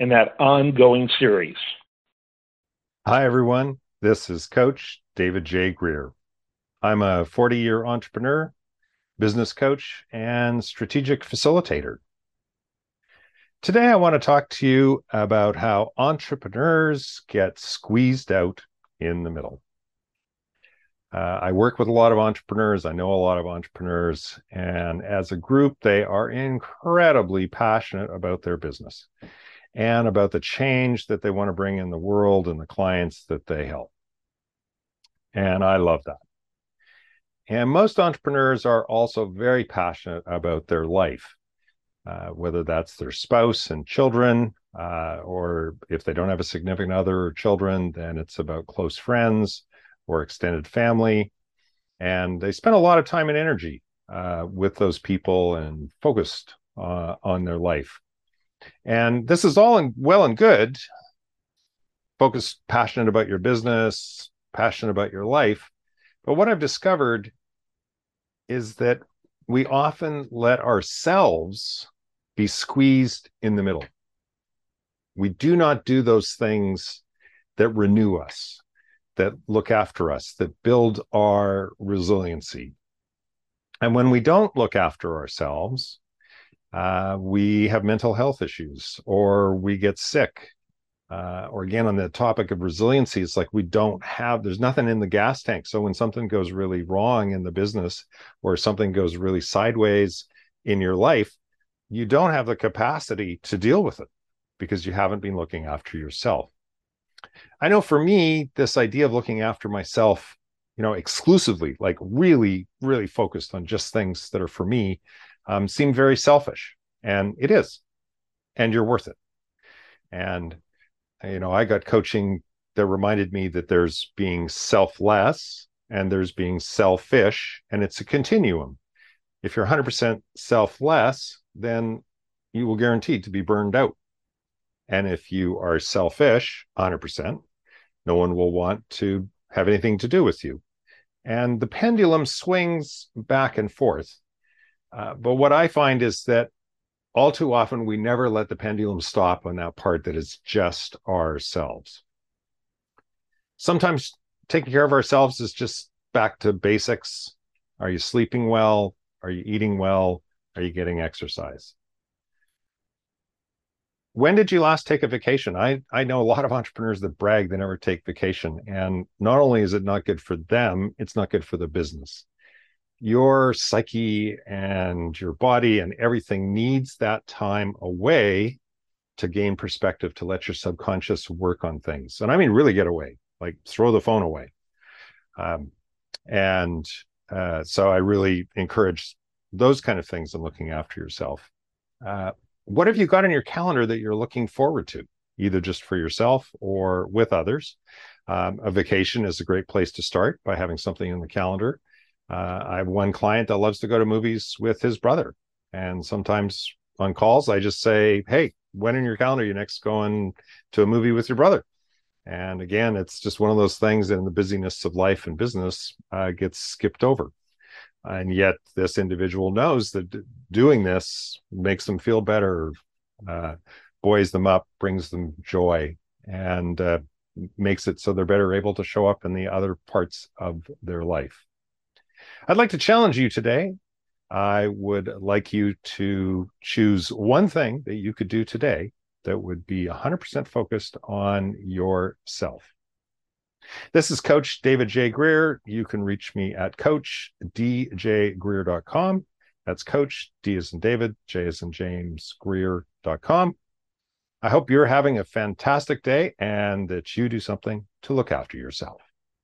in that ongoing series. Hi, everyone. This is Coach David J. Greer. I'm a 40 year entrepreneur, business coach, and strategic facilitator. Today, I want to talk to you about how entrepreneurs get squeezed out in the middle. Uh, I work with a lot of entrepreneurs. I know a lot of entrepreneurs. And as a group, they are incredibly passionate about their business and about the change that they want to bring in the world and the clients that they help. And I love that. And most entrepreneurs are also very passionate about their life, uh, whether that's their spouse and children, uh, or if they don't have a significant other or children, then it's about close friends or extended family. And they spend a lot of time and energy uh, with those people and focused uh, on their life. And this is all in, well and good. Focused, passionate about your business, passionate about your life. But what I've discovered is that we often let ourselves be squeezed in the middle. We do not do those things that renew us, that look after us, that build our resiliency. And when we don't look after ourselves, uh, we have mental health issues or we get sick. Uh, or again, on the topic of resiliency, it's like we don't have, there's nothing in the gas tank. So when something goes really wrong in the business or something goes really sideways in your life, you don't have the capacity to deal with it because you haven't been looking after yourself. I know for me, this idea of looking after myself, you know, exclusively, like really, really focused on just things that are for me, um, seemed very selfish. And it is. And you're worth it. And, you know, I got coaching that reminded me that there's being selfless and there's being selfish, and it's a continuum. If you're 100% selfless, then you will guaranteed to be burned out. And if you are selfish 100%, no one will want to have anything to do with you. And the pendulum swings back and forth. Uh, but what I find is that all too often we never let the pendulum stop on that part that is just ourselves. Sometimes taking care of ourselves is just back to basics. Are you sleeping well? Are you eating well? Are you getting exercise? When did you last take a vacation? I, I know a lot of entrepreneurs that brag they never take vacation. And not only is it not good for them, it's not good for the business. Your psyche and your body and everything needs that time away to gain perspective, to let your subconscious work on things. And I mean, really get away, like throw the phone away. Um, and uh, so I really encourage those kind of things and looking after yourself. Uh, what have you got on your calendar that you're looking forward to, either just for yourself or with others? Um, a vacation is a great place to start by having something in the calendar. Uh, I have one client that loves to go to movies with his brother. And sometimes on calls, I just say, Hey, when in your calendar you next going to a movie with your brother? And again, it's just one of those things that in the busyness of life and business uh, gets skipped over and yet this individual knows that doing this makes them feel better uh, buoys them up brings them joy and uh, makes it so they're better able to show up in the other parts of their life. I'd like to challenge you today. I would like you to choose one thing that you could do today that would be 100% focused on yourself this is Coach David J. Greer. You can reach me at coachdjgreer.com. That's Coach D as in David, J as in James, Greer.com. I hope you're having a fantastic day and that you do something to look after yourself.